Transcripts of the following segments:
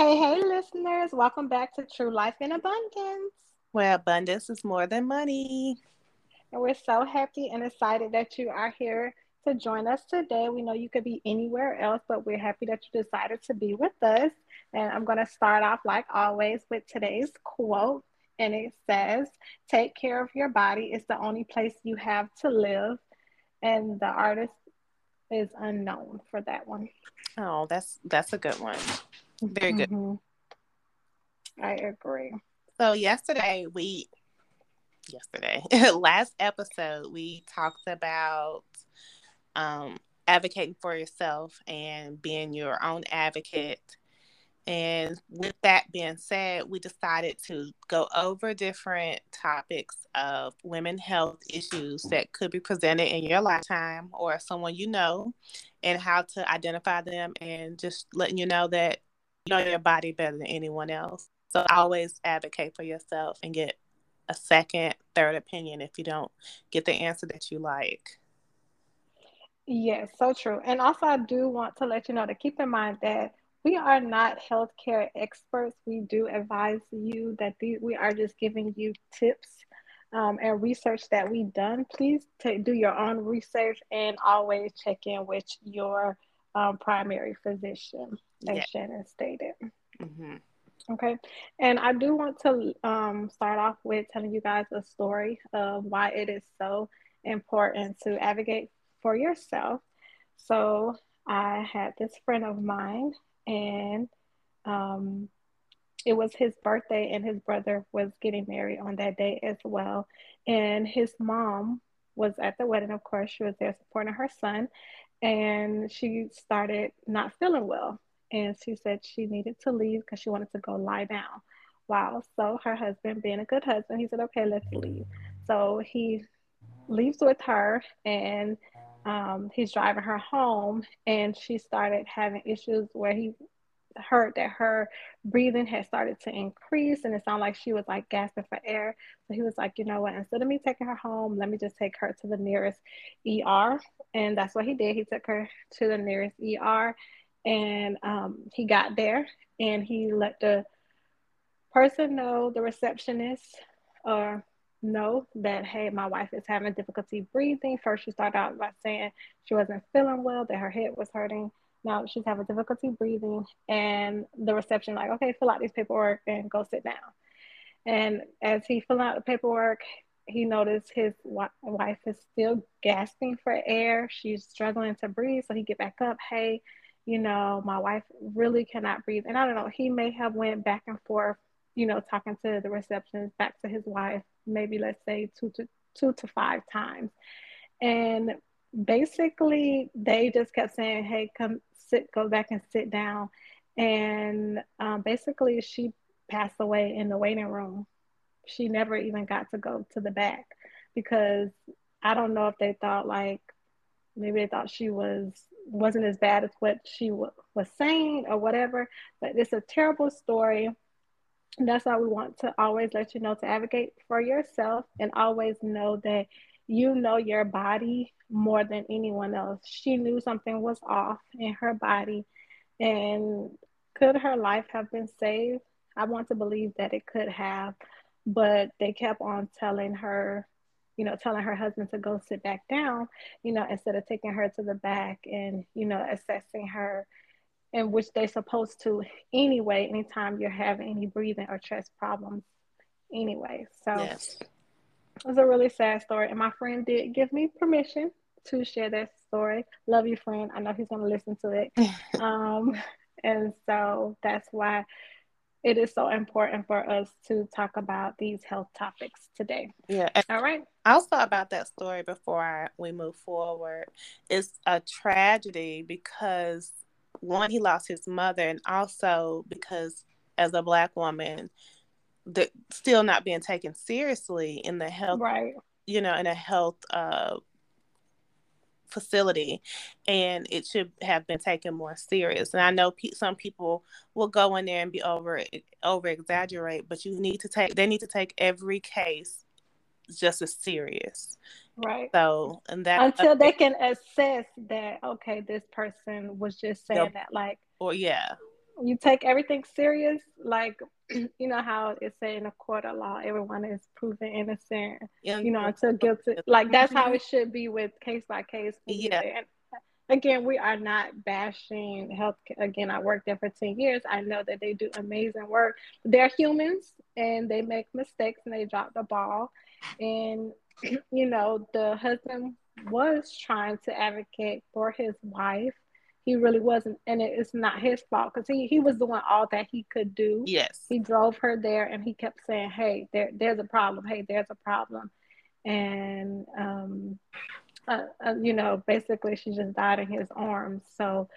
Hey, hey, listeners. Welcome back to True Life in Abundance. Where abundance is more than money. And we're so happy and excited that you are here to join us today. We know you could be anywhere else, but we're happy that you decided to be with us. And I'm going to start off, like always, with today's quote. And it says, Take care of your body. It's the only place you have to live. And the artist is unknown for that one. Oh, that's that's a good one. Very good. Mm-hmm. I agree. So yesterday we yesterday last episode we talked about um advocating for yourself and being your own advocate. And with that being said, we decided to go over different topics of women health issues that could be presented in your lifetime or someone you know, and how to identify them, and just letting you know that know your body better than anyone else. So always advocate for yourself and get a second, third opinion if you don't get the answer that you like. Yes, so true. And also, I do want to let you know to keep in mind that we are not healthcare experts. We do advise you that the, we are just giving you tips um, and research that we've done. Please take, do your own research and always check in with your um, primary physician, as yeah. Shannon stated. Mm-hmm. Okay. And I do want to um, start off with telling you guys a story of why it is so important to advocate for yourself. So I had this friend of mine, and um, it was his birthday, and his brother was getting married on that day as well. And his mom was at the wedding, of course, she was there supporting her son, and she started not feeling well. And she said she needed to leave because she wanted to go lie down. Wow. So her husband, being a good husband, he said, okay, let's leave. So he leaves with her and um, he's driving her home. And she started having issues where he heard that her breathing had started to increase and it sounded like she was like gasping for air. So he was like, you know what, instead of me taking her home, let me just take her to the nearest ER. And that's what he did. He took her to the nearest ER and um, he got there and he let the person know, the receptionist, or know that, hey, my wife is having difficulty breathing. First, she started out by saying she wasn't feeling well, that her head was hurting now she's having difficulty breathing and the reception like okay fill out this paperwork and go sit down. And as he filled out the paperwork he noticed his wife is still gasping for air. She's struggling to breathe. So he get back up. Hey you know my wife really cannot breathe. And i don't know he may have went back and forth you know talking to the receptionist back to his wife maybe let's say two to two to five times. And basically they just kept saying hey come sit, go back and sit down. And um, basically, she passed away in the waiting room. She never even got to go to the back because I don't know if they thought like maybe they thought she was wasn't as bad as what she w- was saying or whatever. But it's a terrible story. And that's why we want to always let you know to advocate for yourself and always know that you know your body more than anyone else. She knew something was off in her body. And could her life have been saved? I want to believe that it could have, but they kept on telling her, you know, telling her husband to go sit back down, you know, instead of taking her to the back and, you know, assessing her, in which they're supposed to anyway, anytime you're having any breathing or chest problems anyway. So yes. It was a really sad story. And my friend did give me permission to share that story. Love you, friend. I know he's going to listen to it. um, and so that's why it is so important for us to talk about these health topics today. Yeah. All right. Also about that story before I, we move forward, it's a tragedy because one, he lost his mother, and also because as a black woman, the still not being taken seriously in the health, right? You know, in a health uh, facility and it should have been taken more serious. And i know pe- some people will go in there and be over over exaggerate but you need to take they need to take every case just as serious. Right. So and that until they can assess that okay this person was just saying that like or yeah you take everything serious, like you know how it's saying in a court of law, everyone is proven innocent, yeah. you know, until guilty. Like that's how it should be with case by case. Yeah. And again, we are not bashing health. Again, I worked there for 10 years. I know that they do amazing work. They're humans and they make mistakes and they drop the ball. And, you know, the husband was trying to advocate for his wife he really wasn't and it's not his fault because he, he was doing all that he could do. Yes. He drove her there and he kept saying hey there, there's a problem. Hey there's a problem. And um, uh, uh, you know basically she just died in his arms. So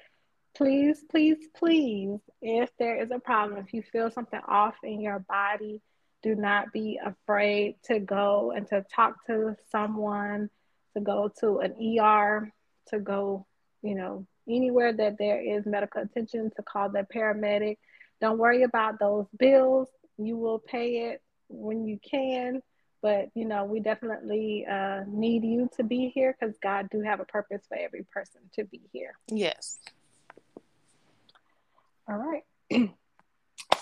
please please please if there is a problem if you feel something off in your body do not be afraid to go and to talk to someone to go to an er to go you know anywhere that there is medical attention to call the paramedic. Don't worry about those bills. You will pay it when you can. But you know, we definitely uh, need you to be here because God do have a purpose for every person to be here. Yes. All right.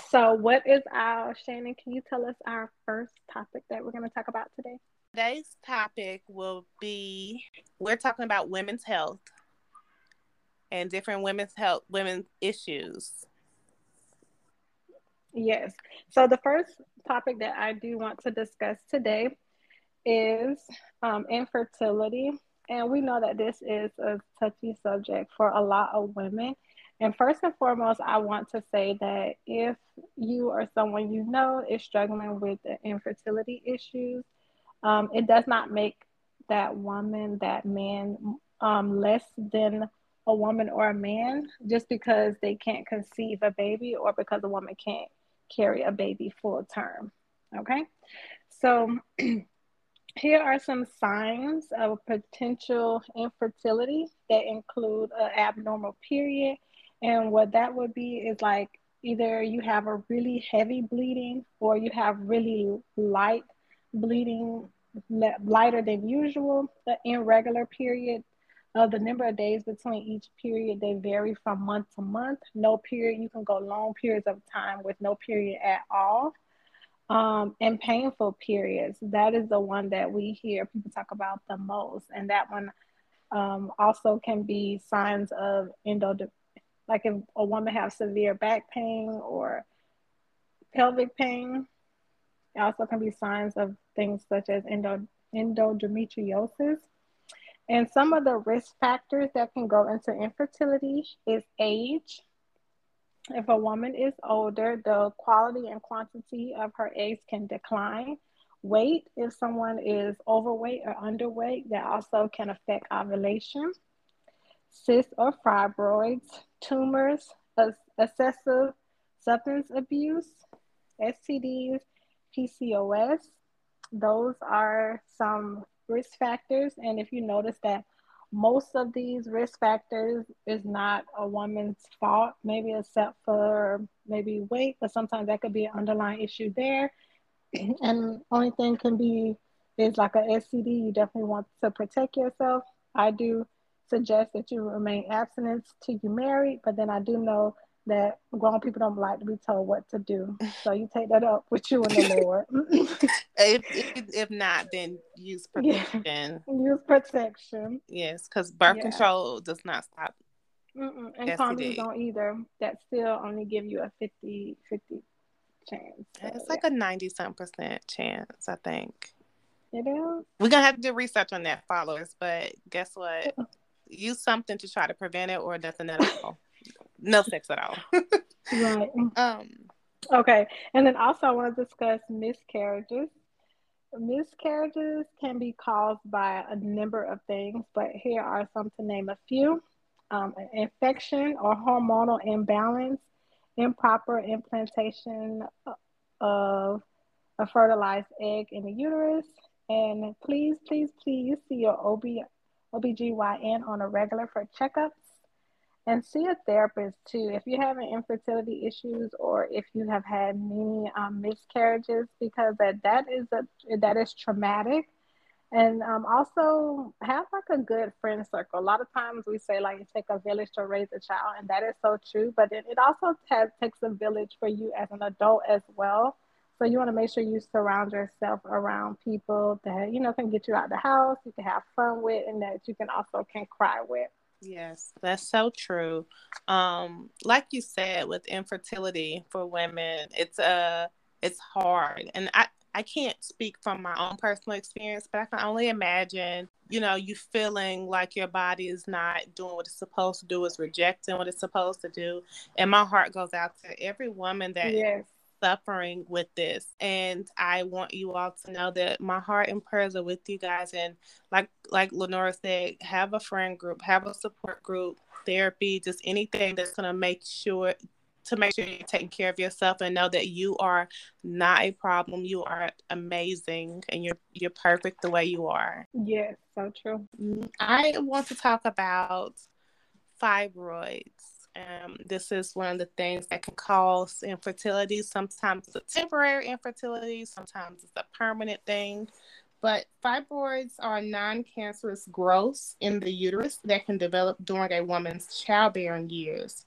so, what is our Shannon? Can you tell us our first topic that we're going to talk about today? Today's topic will be we're talking about women's health and different women's health, women's issues. Yes. So the first topic that I do want to discuss today is um, infertility. And we know that this is a touchy subject for a lot of women. And first and foremost, I want to say that if you or someone you know is struggling with the infertility issues, um, it does not make that woman, that man, um, less than a woman or a man just because they can't conceive a baby or because a woman can't carry a baby full term. Okay, so here are some signs of potential infertility that include an abnormal period. And what that would be is like either you have a really heavy bleeding or you have really light bleeding, lighter than usual, the irregular period, uh, the number of days between each period, they vary from month to month. No period, you can go long periods of time with no period at all. Um, and painful periods, that is the one that we hear people talk about the most. And that one um, also can be signs of endo, like if a woman has severe back pain or pelvic pain. It also can be signs of things such as endo, endometriosis and some of the risk factors that can go into infertility is age. If a woman is older, the quality and quantity of her eggs can decline. Weight, if someone is overweight or underweight, that also can affect ovulation. Cysts or fibroids, tumors, excessive substance abuse, STDs, PCOS. Those are some risk factors. And if you notice that most of these risk factors is not a woman's fault, maybe except for maybe weight, but sometimes that could be an underlying issue there. and only thing can be is like a STD. You definitely want to protect yourself. I do suggest that you remain abstinent till you married, but then I do know that grown people don't like to be told what to do. So you take that up with you and the Lord. if, if, if not, then use protection. Yeah. Use protection. Yes, because birth yeah. control does not stop. Mm-mm. And condoms don't either. That still only give you a 50 50 chance. So, it's like yeah. a 90 some percent chance, I think. It is. We're going to have to do research on that, followers. But guess what? Use something to try to prevent it or nothing at all no sex at all. right. Um. Okay, and then also I want to discuss miscarriages. Miscarriages can be caused by a number of things, but here are some to name a few: um, infection or hormonal imbalance, improper implantation of a fertilized egg in the uterus, and please, please, please see your OB, OBGYN on a regular for checkups and see a therapist too if you're having infertility issues or if you have had many um, miscarriages because that that is a that is traumatic and um, also have like a good friend circle. A lot of times we say like it takes a village to raise a child, and that is so true. But then it also takes a village for you as an adult as well. So you want to make sure you surround yourself around people that you know can get you out of the house, you can have fun with, and that you can also can cry with. Yes, that's so true. Um, like you said, with infertility for women, it's a uh, it's hard, and I I can't speak from my own personal experience, but I can only imagine, you know, you feeling like your body is not doing what it's supposed to do, is rejecting what it's supposed to do. And my heart goes out to every woman that yes. Suffering with this. And I want you all to know that my heart and prayers are with you guys. And like like Lenora said, have a friend group, have a support group, therapy, just anything that's gonna make sure to make sure you're taking care of yourself and know that you are not a problem. You are amazing and you're you're perfect the way you are. Yes, so true. Mm, I want to talk about fibroids. Um, this is one of the things that can cause infertility. Sometimes it's a temporary infertility, sometimes it's a permanent thing. But fibroids are non cancerous growths in the uterus that can develop during a woman's childbearing years.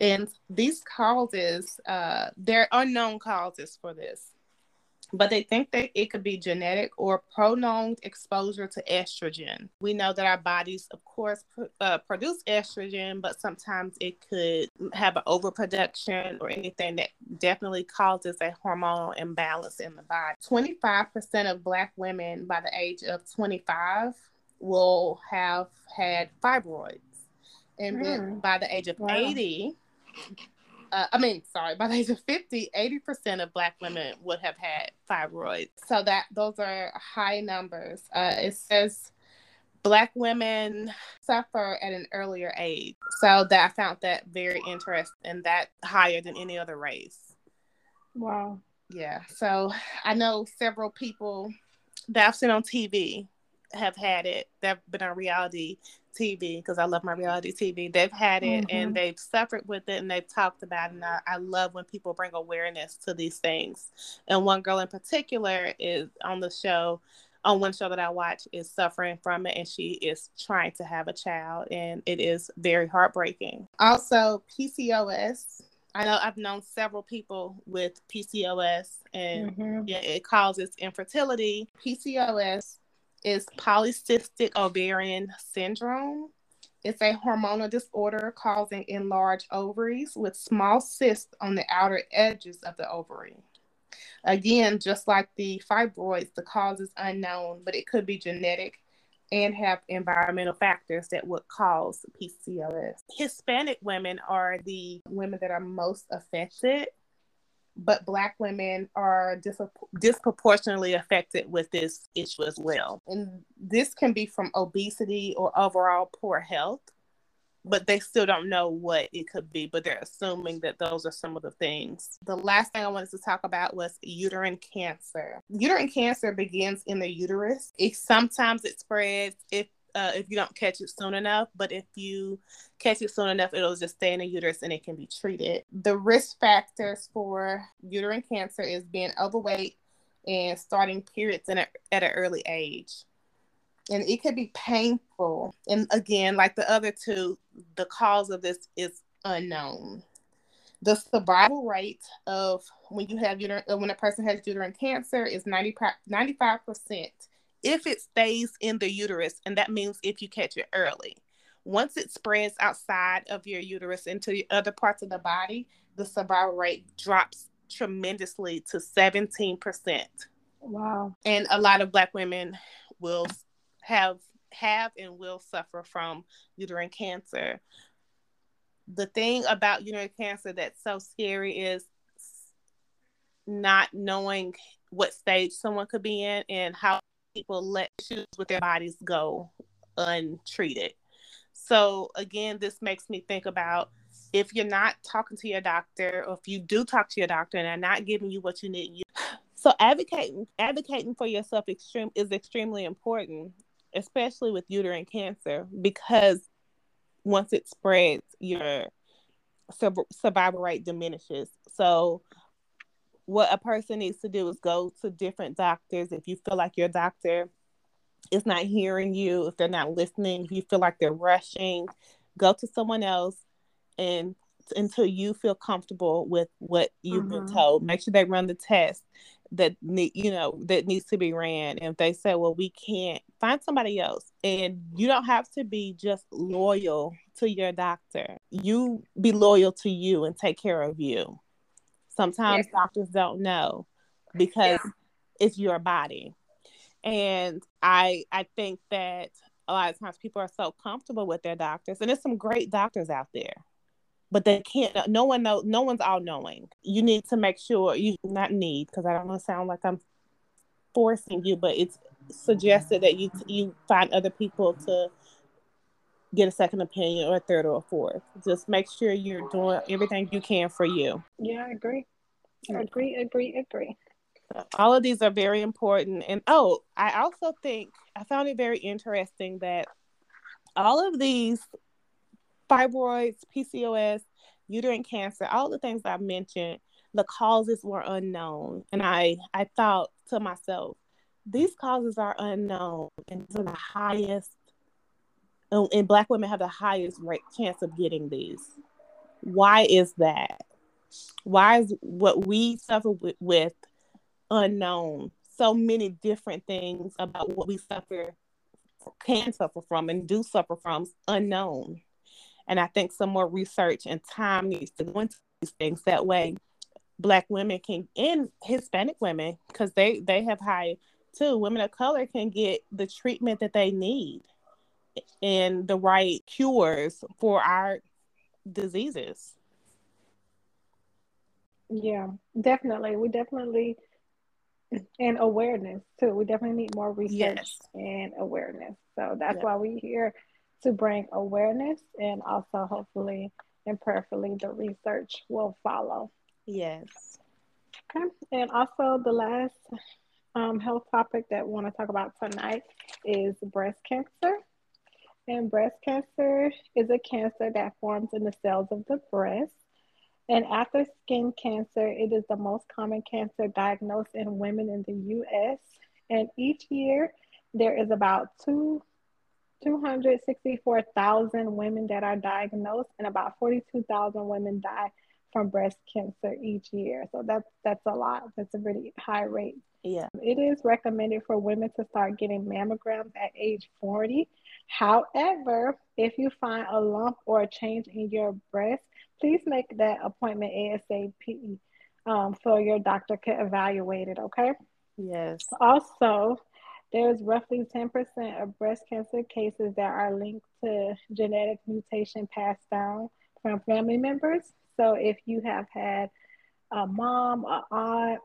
And these causes, uh, there are unknown causes for this, but they think that it could be genetic or prolonged exposure to estrogen. We know that our bodies, of course, pr- uh, produce estrogen, but sometimes it could have an overproduction or anything that definitely causes a hormonal imbalance in the body. 25% of Black women by the age of 25 will have had fibroids. And mm. then by the age of wow. 80, uh, I mean, sorry, by the age of 50, 80% of Black women would have had fibroids. So that those are high numbers. Uh, it says Black women suffer at an earlier age. So that I found that very interesting and that higher than any other race. Wow. Yeah. So I know several people that I've seen on TV have had it. They've been on reality TV because I love my reality TV. They've had it mm-hmm. and they've suffered with it and they've talked about it. And I, I, love when people bring awareness to these things. And one girl in particular is on the show, on one show that I watch, is suffering from it and she is trying to have a child. And it is very heartbreaking. Also, PCOS. I know I've known several people with PCOS and mm-hmm. yeah, it causes infertility. PCOS is polycystic ovarian syndrome. It's a hormonal disorder causing enlarged ovaries with small cysts on the outer edges of the ovary. Again, just like the fibroids, the cause is unknown, but it could be genetic and have environmental factors that would cause PCOS. Hispanic women are the women that are most affected but Black women are dis- disproportionately affected with this issue as well. And this can be from obesity or overall poor health, but they still don't know what it could be, but they're assuming that those are some of the things. The last thing I wanted to talk about was uterine cancer. Uterine cancer begins in the uterus. It sometimes it spreads if uh, if you don't catch it soon enough. But if you catch it soon enough, it'll just stay in the uterus and it can be treated. The risk factors for uterine cancer is being overweight and starting periods a, at an early age. And it could be painful. And again, like the other two, the cause of this is unknown. The survival rate of when you have uterine, when a person has uterine cancer is 90, 95% if it stays in the uterus, and that means if you catch it early. Once it spreads outside of your uterus into other parts of the body, the survival rate drops tremendously to 17%. Wow. And a lot of black women will have have and will suffer from uterine cancer. The thing about uterine cancer that's so scary is not knowing what stage someone could be in and how people let issues with their bodies go untreated. So again, this makes me think about if you're not talking to your doctor, or if you do talk to your doctor and they're not giving you what you need, you so advocating advocating for yourself extreme is extremely important, especially with uterine cancer, because once it spreads, your survival rate diminishes. So what a person needs to do is go to different doctors if you feel like your doctor is not hearing you, if they're not listening, if you feel like they're rushing, go to someone else and until you feel comfortable with what you've mm-hmm. been told. Make sure they run the test that need you know that needs to be ran. And if they say, well, we can't find somebody else, and you don't have to be just loyal to your doctor. You be loyal to you and take care of you. Sometimes yeah. doctors don't know because yeah. it's your body. And I I think that a lot of times people are so comfortable with their doctors, and there's some great doctors out there, but they can't. No one know No one's all knowing. You need to make sure you not need because I don't want to sound like I'm forcing you, but it's suggested that you you find other people to get a second opinion or a third or a fourth. Just make sure you're doing everything you can for you. Yeah, I agree. Mm. Agree, agree, agree. All of these are very important. And oh, I also think I found it very interesting that all of these fibroids, PCOS, uterine cancer, all the things I mentioned, the causes were unknown. And I, I thought to myself, these causes are unknown and these are the highest Oh, and black women have the highest rate chance of getting these. Why is that? Why is what we suffer with, with unknown? So many different things about what we suffer can suffer from and do suffer from unknown. And I think some more research and time needs to go into these things. That way, Black women can and Hispanic women, because they they have high too. Women of color can get the treatment that they need and the right cures for our diseases. Yeah, definitely. We definitely and awareness too. We definitely need more research yes. and awareness. So that's yeah. why we're here to bring awareness and also hopefully and prayerfully the research will follow. Yes. Okay. And also the last um, health topic that we want to talk about tonight is breast cancer. And breast cancer is a cancer that forms in the cells of the breast. And after skin cancer, it is the most common cancer diagnosed in women in the US. And each year, there is about two, 264,000 women that are diagnosed, and about 42,000 women die from breast cancer each year. So that's that's a lot. That's a really high rate. Yeah. It is recommended for women to start getting mammograms at age 40. However, if you find a lump or a change in your breast, please make that appointment ASAP um, so your doctor can evaluate it, okay? Yes. Also, there's roughly 10% of breast cancer cases that are linked to genetic mutation passed down from family members. So if you have had a mom, a aunt,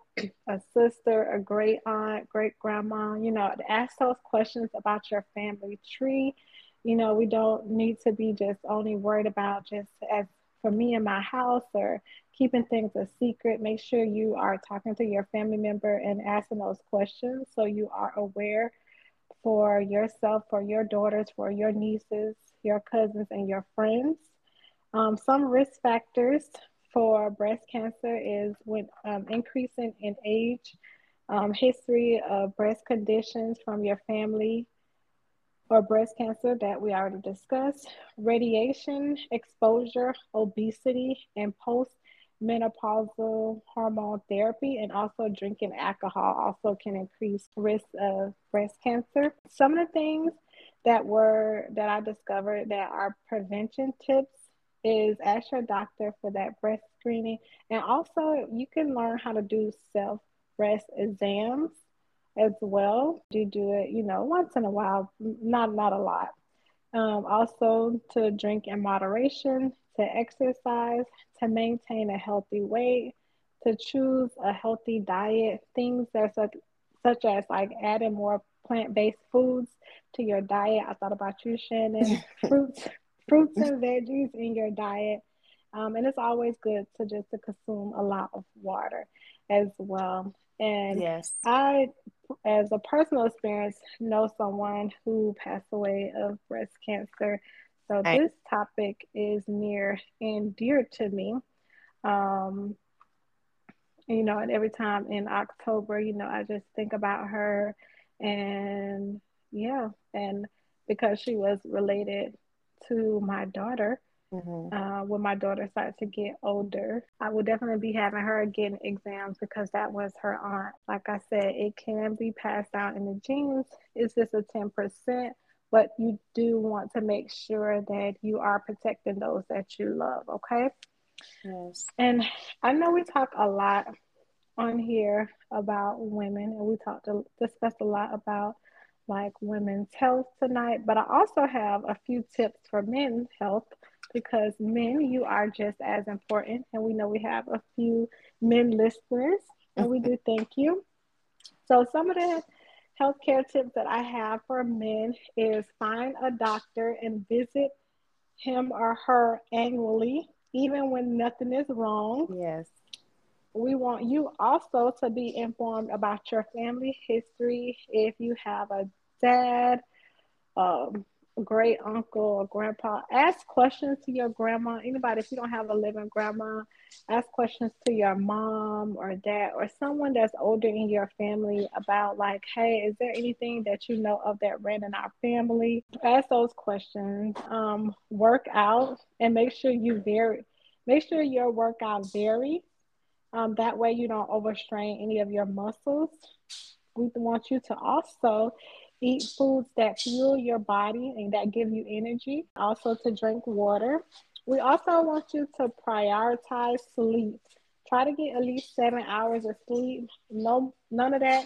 a sister, a great aunt, great grandma, you know, ask those questions about your family tree. You know, we don't need to be just only worried about just as for me in my house or keeping things a secret. Make sure you are talking to your family member and asking those questions so you are aware for yourself, for your daughters, for your nieces, your cousins, and your friends. Um, some risk factors for breast cancer is with um, increasing in age, um, history of breast conditions from your family or breast cancer that we already discussed, radiation exposure, obesity, and post menopausal hormone therapy and also drinking alcohol also can increase risk of breast cancer. Some of the things that were that I discovered that are prevention tips is ask your doctor for that breast screening. And also, you can learn how to do self breast exams as well. You do it, you know, once in a while, not not a lot. Um, also, to drink in moderation, to exercise, to maintain a healthy weight, to choose a healthy diet, things that such, such as like adding more plant-based foods to your diet. I thought about you, Shannon. Fruits, fruits and veggies in your diet. Um, and it's always good to just to consume a lot of water as well. And yes, I, as a personal experience, know someone who passed away of breast cancer. So right. this topic is near and dear to me. Um, you know, and every time in October, you know, I just think about her and Yeah, and because she was related to my daughter, mm-hmm. uh, when my daughter started to get older, I will definitely be having her getting exams because that was her aunt. Like I said, it can be passed down in the genes. It's just a 10%, but you do want to make sure that you are protecting those that you love, okay? Yes. And I know we talk a lot on here about women, and we talked discussed a lot about like women's health tonight, but I also have a few tips for men's health because men, you are just as important. And we know we have a few men listeners, and we do thank you. So, some of the healthcare tips that I have for men is find a doctor and visit him or her annually, even when nothing is wrong. Yes. We want you also to be informed about your family history. If you have a dad, um, great uncle or grandpa, ask questions to your grandma. Anybody, if you don't have a living grandma, ask questions to your mom or dad or someone that's older in your family about, like, hey, is there anything that you know of that ran in our family? Ask those questions. Um, work out and make sure you vary. Make sure your workout varies. Um, that way, you don't overstrain any of your muscles. We want you to also Eat foods that fuel your body and that give you energy. Also, to drink water. We also want you to prioritize sleep. Try to get at least seven hours of sleep. No, none of that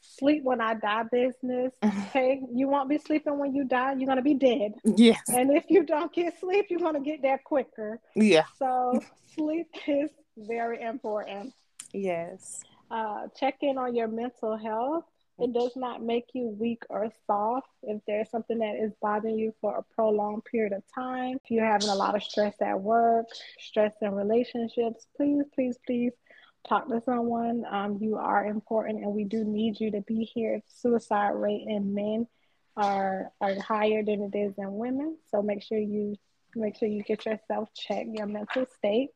sleep when I die business. Okay, you won't be sleeping when you die. You're gonna be dead. Yes. And if you don't get sleep, you're gonna get there quicker. Yeah. So sleep is very important. Yes. Uh, check in on your mental health. It does not make you weak or soft. If there's something that is bothering you for a prolonged period of time, if you're having a lot of stress at work, stress in relationships, please, please, please talk to someone. Um, you are important, and we do need you to be here. Suicide rate in men are are higher than it is in women, so make sure you make sure you get yourself checked, your mental state.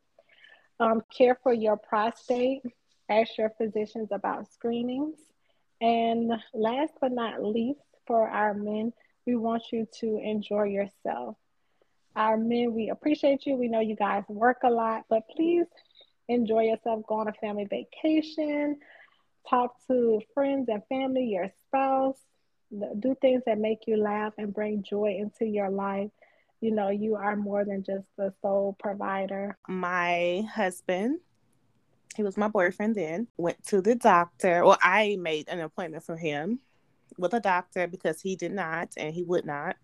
Um, care for your prostate. Ask your physicians about screenings. And last but not least, for our men, we want you to enjoy yourself. Our men, we appreciate you. We know you guys work a lot, but please enjoy yourself. Go on a family vacation, talk to friends and family, your spouse, do things that make you laugh and bring joy into your life. You know, you are more than just the sole provider. My husband he was my boyfriend then, went to the doctor. Well, I made an appointment for him with a doctor because he did not and he would not.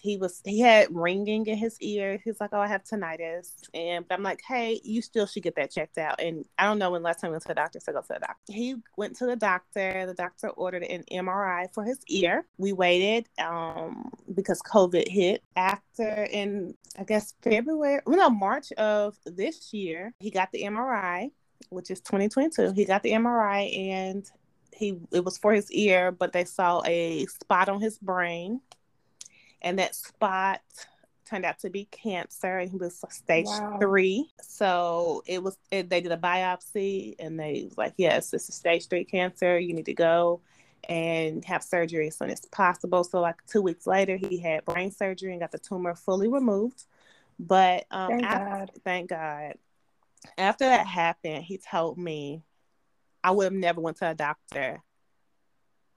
He was he had ringing in his ear. He's like, "Oh, I have tinnitus," and but I'm like, "Hey, you still should get that checked out." And I don't know when last time we went to the doctor, so go to the doctor. He went to the doctor. The doctor ordered an MRI for his ear. We waited um, because COVID hit. After in I guess February, no March of this year, he got the MRI which is 2022. He got the MRI and he it was for his ear, but they saw a spot on his brain, and that spot turned out to be cancer, and he was stage wow. three. So it was it, they did a biopsy, and they was like, yes, this is stage three cancer. You need to go and have surgery as soon as possible. So like two weeks later, he had brain surgery and got the tumor fully removed. But um, thank after, God. Thank God after that happened, he told me I would have never went to a doctor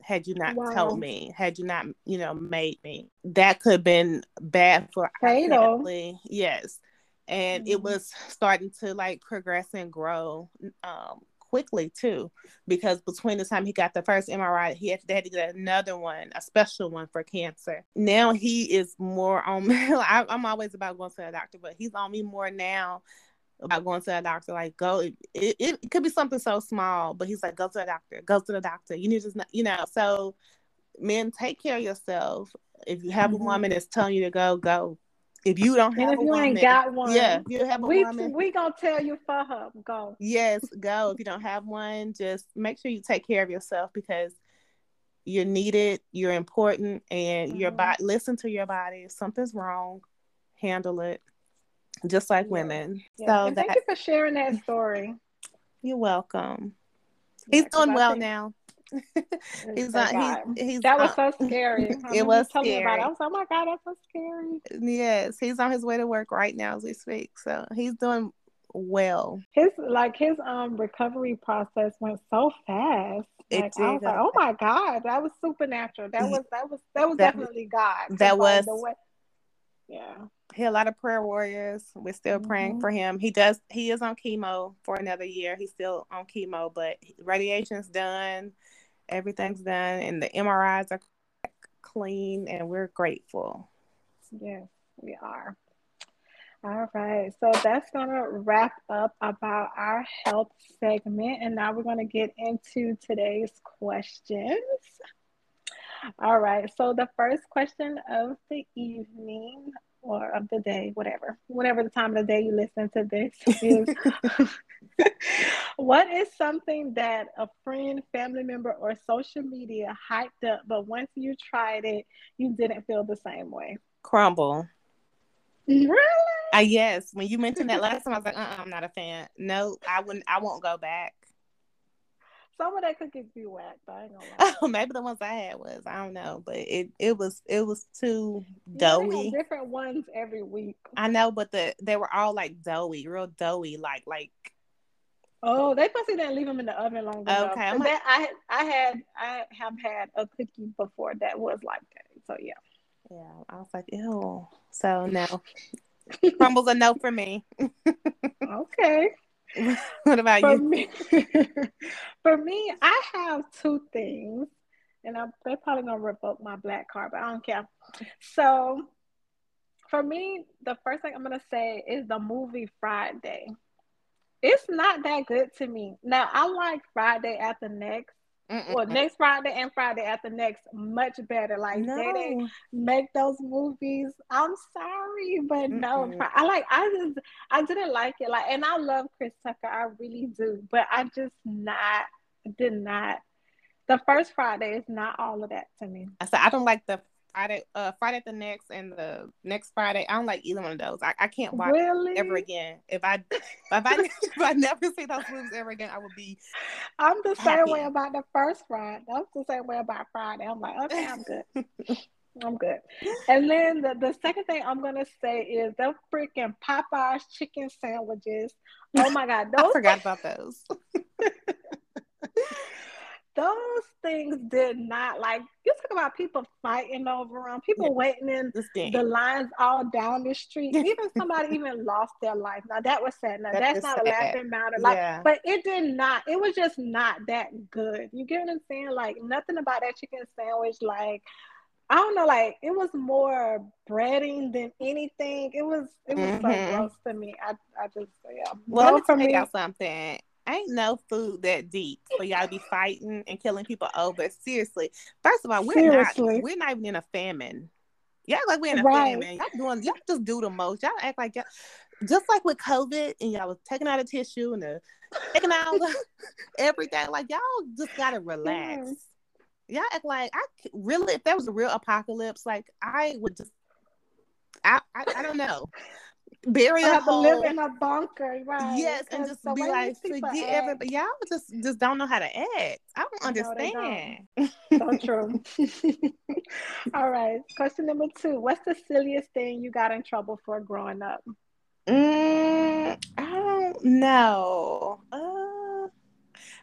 had you not wow. told me, had you not, you know, made me. That could have been bad for Fatal. Yes. And mm-hmm. it was starting to like progress and grow um, quickly too, because between the time he got the first MRI, he had, had to get another one, a special one for cancer. Now he is more on I'm always about going to a doctor, but he's on me more now about going to a doctor. Like, go. It, it, it, could be something so small, but he's like, go to a doctor. Go to the doctor. You need to, you know. So, men, take care of yourself. If you have mm-hmm. a woman that's telling you to go, go. If you don't have and if a you woman, ain't got one, yeah, you have a we, woman. We gonna tell you for her, go. Yes, go. If you don't have one, just make sure you take care of yourself because you're needed, you're important, and mm-hmm. your body. Listen to your body. If something's wrong, handle it just like yeah. women. Yeah. So and that, thank you for sharing that story. You're welcome. He's doing well think, now. he's on. He's, he's that was on, so scary. it was scary. About it. I was like, oh my god, that's so scary. Yes, he's on his way to work right now as we speak. So he's doing well. His like his um recovery process went so fast. Like, It did. I was like, oh my god, that was supernatural. That was that was that was That- definitely God. that Like, was- the way- yeah. he had a lot of prayer warriors. We're still praying Mhm. for him. He does. He is on chemo for another year. He's still on chemo, but radiation's done. Everything's done, and the MRIs are clean, and we're grateful. Yes, we are. All right, so that's gonna wrap up about our health segment, and now we're gonna get into today's questions. All right, so the first question of the evening or of the day, whatever, whatever the time of the day you listen to this is what is something that a friend, family member, or social media hyped up, but once you tried it, you didn't feel the same way? Crumbl. Really? Uh, yes, when you mentioned that last time, I was like, uh, I'm not a fan. No, I wouldn't. I won't go back. Some of that cookies be whack, but I ain't gonna lie. Oh, maybe the ones I had was I don't know, but it it was it was too Yeah, doughy. different ones every week. I know, but the they were all like doughy, real doughy, like like Oh, they must didn't leave them in the oven long enough. Okay, like- that, I I had I have had a cookie before that was like that. So yeah. yeah. I was like, ew. So no, Crumbl's a no for me. Okay. what about For you? me, for me, I have two things, and I'm, they're probably gonna revoke my black card, but I don't care. So, for me, the first thing I'm gonna say is the movie Friday. It's not that good to me. Now, I like Friday at the next, Mm-mm. well, next Friday and Friday after next much better. Like they didn't make those movies. I'm sorry, but no, Mm-mm. I like I just I didn't like it. Like, and I love Chris Tucker, I really do, but I just not did not. The first Friday is not all of that to me. I said I don't like the Friday, uh, Friday the next and the next Friday. I don't like either one of those. I, I can't watch Really? ever again. If I if I if I never see those movies ever again, I would be I'm the same way about the first Friday. I'm the same way about Friday. I'm like, okay, I'm good. I'm good. And then the, the second thing I'm gonna say is the freaking Popeyes chicken sandwiches. Oh my god, I those forgot about those. Those things did not like you talk about people fighting over them, people Yeah. waiting in the lines all down the street. Even somebody even lost their life. Now that was sad. Now That that's not a laughing matter. Like, Yeah. but it did not. It was just not that good. You get what I'm saying? Like nothing about that chicken sandwich. Like I don't know. Like it was more breading than anything. It was. It was Mhm. so gross to me. I. I just. Yeah. Well, let me tell y'all something. Ain't no food that deep for y'all to be fighting and killing people over. Seriously. First of all, we're Seriously. not we're not even in a famine. Y'all like we're in a Right. famine. Y'all doing y'all just do the most. Y'all act like y'all just like with COVID and y'all was taking out a tissue and the taking out everything. Like y'all just gotta relax. Y'all act like I really if there was a real apocalypse, like I would just I I, I don't know. Bury a have to whole live in a bunker, right? Yes, and just be like, forget everybody. Y'all just just don't know how to act. I don't No, they understand. So true. All right. Question number two. What's the silliest thing you got in trouble for growing up? Mm, I don't know. Uh,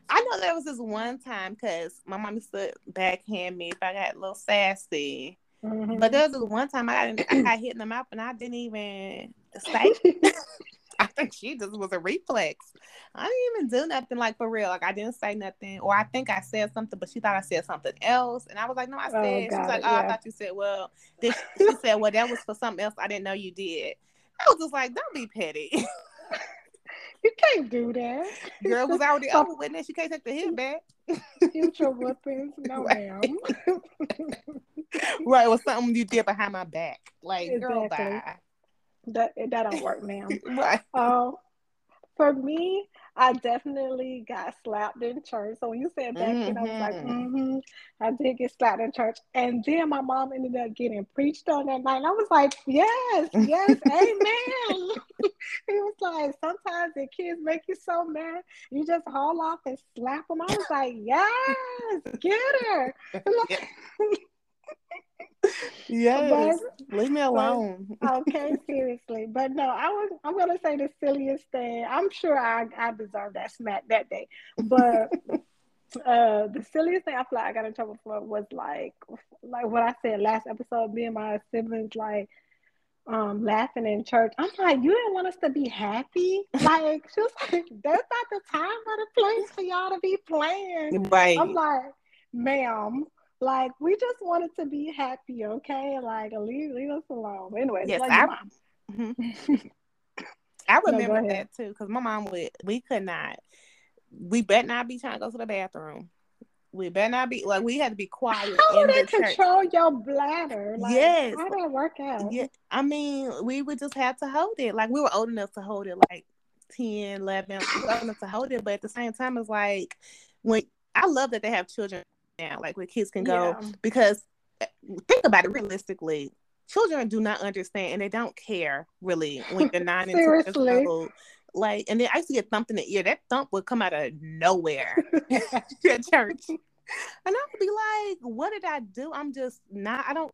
I know there was this one time because my mom used to backhand me if I got a little sassy. Mhm. But there was this one time I got, I got hit in the mouth and I didn't even say. I think she just was a reflex. I didn't even do nothing like for real. Like I didn't say nothing, or I think I said something, but she thought I said something else, and I was like, "No, I Oh, said." she was like, "Oh, I thought you said." Well, then she said, "Well, that was for something else. I didn't know you did." I was just like, "Don't be petty." you can't do that. Girl was already over with it. She can't take the hit back. Future weapons, No, Right. ma'am. right, it was something you did behind my back. Like, girl, Exactly. bye. That, that don't work, ma'am. Right. Um, for me, I definitely got slapped in church. So when you said back mm-hmm. then, I was like, mm-hmm. mm-hmm. I did get slapped in church. And then my mom ended up getting preached on that night. And I was like, yes, yes, amen. he was like, sometimes the kids make you so mad, you just haul off and slap them. I was like, yes, get her. yes, but, leave me alone. But, okay, seriously, but no, I was. I'm gonna say the silliest thing. I'm sure I I deserve that smack that day, but. uh the silliest thing I feel like I got in trouble for was like like what I said last episode, me and my siblings like um laughing in church. I'm like, you didn't want us to be happy? Like she was like, that's not the time or the place for y'all to be playing. Right. I'm like, ma'am, like we just wanted to be happy, okay? Like leave leave us alone. Anyway, yes, like I, mm-hmm. I remember no, that too because my mom would we could not. We better not be trying to go to the bathroom. We better not be like we had to be quiet. How in the control church. your bladder? Like, yes. How did that work out? Yeah, I mean, we would just have to hold it. Like we were old enough to hold it, like 10, 11, old enough to hold it. But at the same time, it's like when I love that they have children now, like where kids can go yeah. because eh, think about it realistically. Children do not understand and they don't care really when they're nine and ten years old. Like, and then I used to get thumped in the ear. That thump would come out of nowhere at church. And I would be like, what did I do? I'm just not, I don't,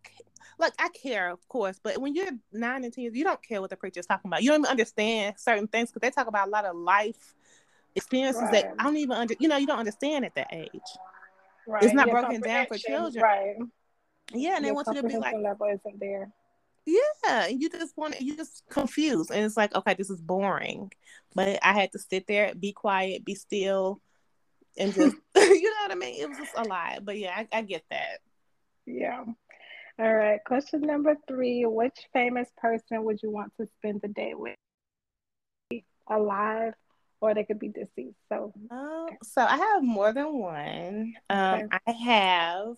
like, I care, of course, but when you're nine and 10 years, you don't care what the preacher's talking about. You don't even understand certain things because they talk about a lot of life experiences right. that I don't even under, you know, you don't understand at that age. Right. It's not Your broken down for children. Right. Yeah, and Your they want you to be like level isn't there. Yeah, you just want you just confused, and it's like, okay, this is boring. But I had to sit there, be quiet, be still, and just you know what I mean. It was just a lot, but yeah, I, I get that. Yeah. All right. Question number three: Which famous person would you want to spend the day with? Alive or they could be deceased. So, um, so I have more than one. Um, okay. I have,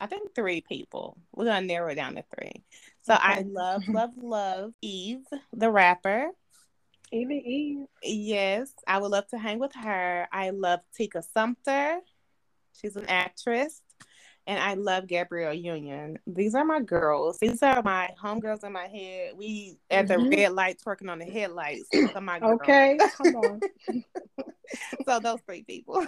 I think three people. We're gonna narrow it down to three. So okay. I love, love, love Eve, the rapper. Evie Eve. Yes, I would love to hang with her. I love Tika Sumpter. She's an actress and I love Gabrielle Union. These are my girls. These are my homegirls in my head. We at the mm-hmm. red lights working on the headlights. my girls. Okay, come on. so those three people.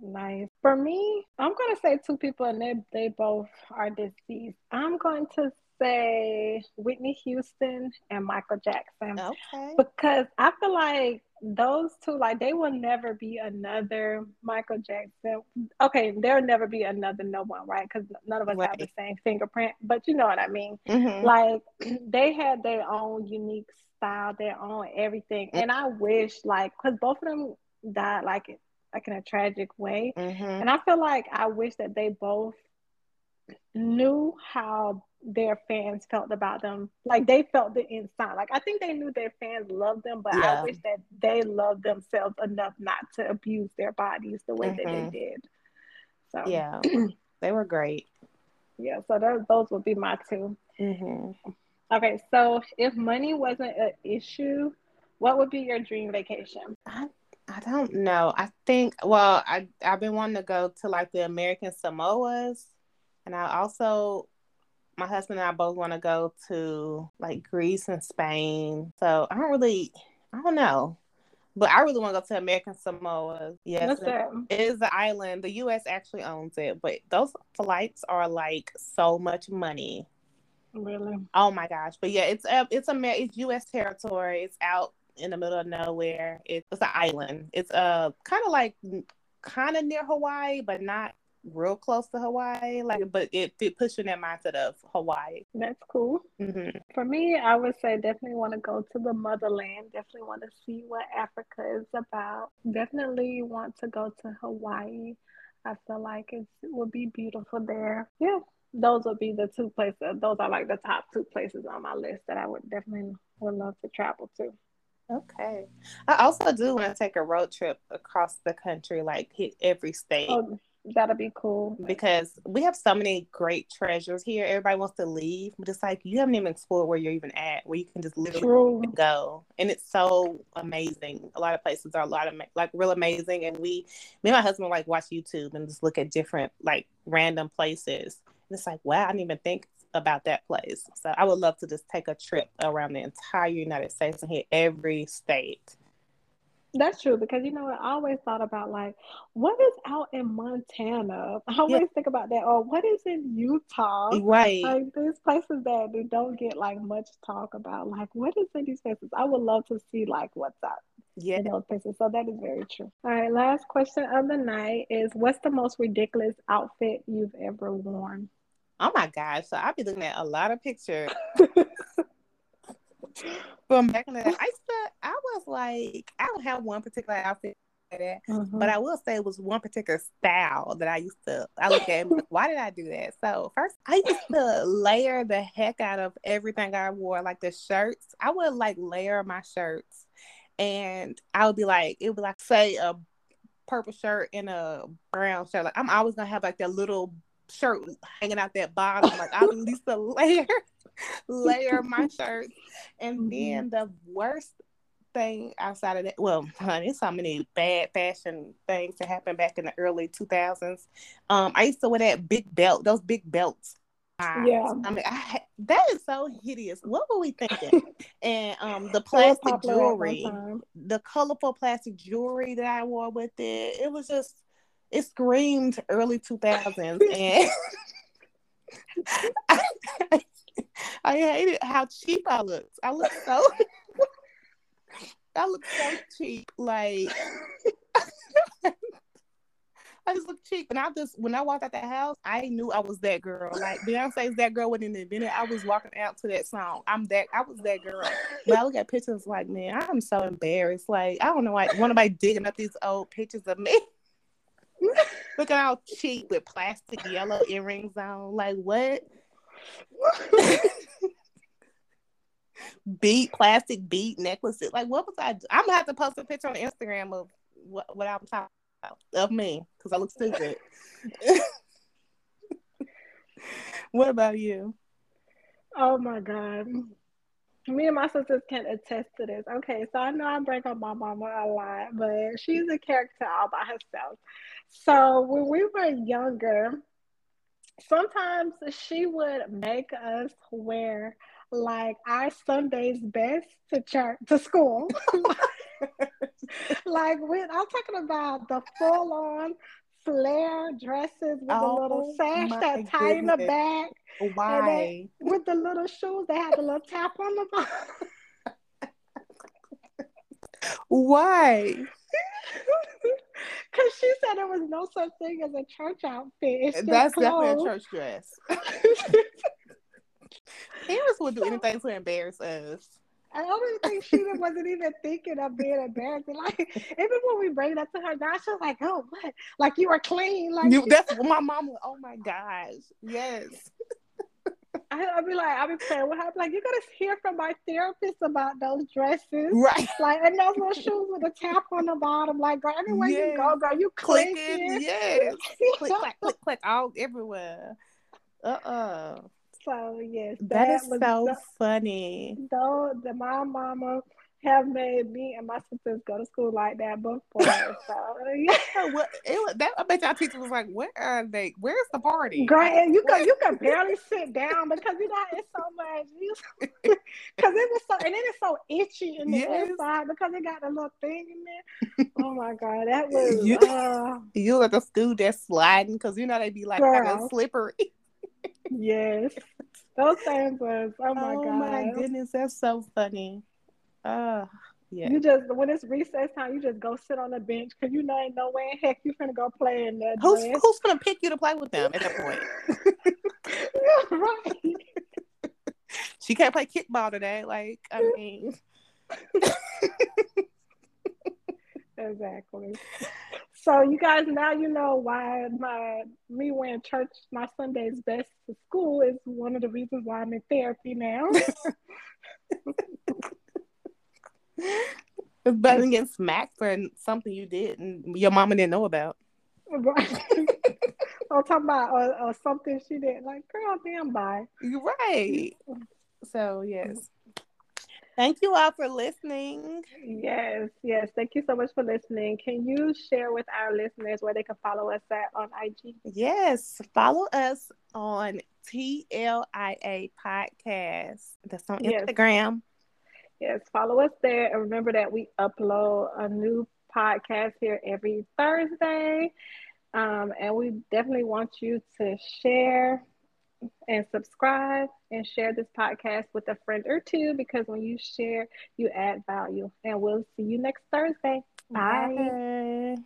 nice. For me, I'm gonna say two people, and they they both are deceased. I'm going to say Whitney Houston and Michael Jackson. Okay. Because I feel like those two, like they will never be another Michael Jackson. Okay, there'll never be another no one, right? Because none of us right. have the same fingerprint, but you know what I mean. Mm-hmm. Like they had their own unique style, their own everything, mm-hmm. and I wish like because both of them died like like in a tragic way, mm-hmm. and I feel like I wish that they both knew how their fans felt about them. Like they felt the inside. Like I think they knew their fans loved them, but yeah. I wish that they loved themselves enough not to abuse their bodies the way mm-hmm. that they mm-hmm. did. So yeah, they were great. Yeah, so those those would be my 2 mm-hmm. Okay, so if money wasn't an issue, what would be your dream vacation? I I don't know. I think well, I I've been wanting to go to like the American Samoas, and I also my husband and I both want to go to like Greece and Spain. So I don't really, I don't know. But I really want to go to American Samoa. Yes, it is an island. The U.S. actually owns it, but those flights are like so much money. Really? Oh my gosh! But yeah, it's uh, it's a it's U.S. territory. It's out in the middle of nowhere. It's, it's an island. It's uh kind of like kind of near Hawaii, but not real close to Hawaii, like, but it, it puts you in that mindset of Hawaii. That's cool. Mm-hmm. For me, I would say definitely want to go to the motherland. Definitely want to see what Africa is about. Definitely want to go to Hawaii. I feel like it would be beautiful there. Yeah, those would be the two places. Those are like the top two places on my list that I would definitely would love to travel to. Okay. I also do want to take a road trip across the country, like hit every state. Oh, That'll be cool. Because we have so many great treasures here. Everybody wants to leave, but it's like you haven't even explored where you're even at, where you can just literally go. And it's so amazing. A lot of places are a lot of like real amazing. And we, me and my husband, like watch YouTube and just look at different like random places. And it's like, wow, I didn't even think about that place. So I would love to just take a trip around the entire United States and hit every state. That's true because you know I always thought about like what is out in Montana. I always yeah. think about that. Or what is in Utah? Right. Like these places that don't get like much talk about. Like what is in these places? I would love to see like what's up yeah. in those places. So that is very true. All right, last question of the night is what's the most ridiculous outfit you've ever worn? Oh my gosh. So I'll be looking at a lot of pictures. From back in the day, I used to, I was like, I don't have one particular outfit like that, mm-hmm. but I will say it was one particular style that I used to. I look at, like, why did I do that? So first, I used to layer the heck out of everything I wore, like the shirts. I would like layer my shirts, and I would be like, it would be like say a purple shirt and a brown shirt. Like I'm always gonna have like that little shirt hanging out that bottom. Like I at least a layer, layer my shirt. And mm-hmm. then the worst thing outside of that, well, honey, so many bad fashion things that happened back in the early 2000s. Um, I used to wear that big belt, those big belts. Yeah, I mean, I, that is so hideous. What were we thinking? and um, the plastic jewelry, the colorful plastic jewelry that I wore with it, it was just it screamed early 2000s and I, I, hated how cheap I looked. I looked so I looked so cheap. Like I just looked cheap. And I just when I walked out the house, I knew I was that girl. Like Beyonce's that girl within the minute I was walking out to that song. I'm that I was that girl. But I look at pictures like, man, I'm so embarrassed. Like, I don't know why one of my digging up these old pictures of me. Look at how cheap with plastic yellow earrings on. Like what? beat plastic beat necklaces. Like what was I? Do? I'm gonna have to post a picture on Instagram of what, what I'm talking about of me because I look stupid. what about you? Oh my god. Me and my sisters can attest to this. Okay, so I know I break up my mama a lot, but she's a character all by herself. So when we were younger, sometimes she would make us wear like our Sunday's best to church to school. like when I'm talking about the full on flare dresses with oh, the little oh sash that tie in the back. Why? with the little shoes that had the little tap on the bottom. Why? Because she said there was no such thing as a church outfit. That's definitely a church dress. Parents would do anything to embarrass us. I don't think she wasn't even thinking of being embarrassed. Like even when we bring that to her now, she's like, "Oh, what? Like you are clean? Like you, that's my mama. Oh my gosh, yes." I, I'll be like, I'll be playing with her. Like, you gotta hear from my therapist about those dresses, right? Like, and those little shoes with a tap on the bottom. Like, girl, anywhere yes. you go, girl, you clicking, clicking yes, click, click, click, click, all everywhere. Uh uh-uh. uh So yes, that, that is so the, funny. Though the my mama have made me and my sisters go to school like that before. So yeah, well, it was, that I bet y'all teacher was like, "Where are they? Where's the party?" Great, you can you can barely sit down because you know it's so much. Because it was so, and then it's so itchy in the yes. inside because it got a little thing in there. Oh my god, that was you, uh, you at the school just sliding because you know they'd be like kind of slippery. yes, those things was. Oh my oh god, my goodness, that's so funny. Uh, yeah. You just when it's recess time, you just go sit on the bench because you know ain't no way in heck you finna go play in that. Who's who's gonna pick you to play with them at that point? yeah, right. she can't play kickball today. Like I mean. exactly. So you guys now you know why my me wearing church my Sunday's best to school is one of the reasons why I'm in therapy now. It's better than getting smacked for something you did and your mama didn't know about. Right. or talking about or, or something she did. Like, girl, damn, bye. Right. So yes. Thank you all for listening. Yes, yes. Thank you so much for listening. Can you share with our listeners where they can follow us at on IG? Yes, follow us on TLIA Podcast. That's on Yes. Instagram. Yes, follow us there. And remember that we upload a new podcast here every Thursday. Um, and we definitely want you to share and subscribe and share this podcast with a friend or two because when you share, you add value. And we'll see you next Thursday. Bye. Bye.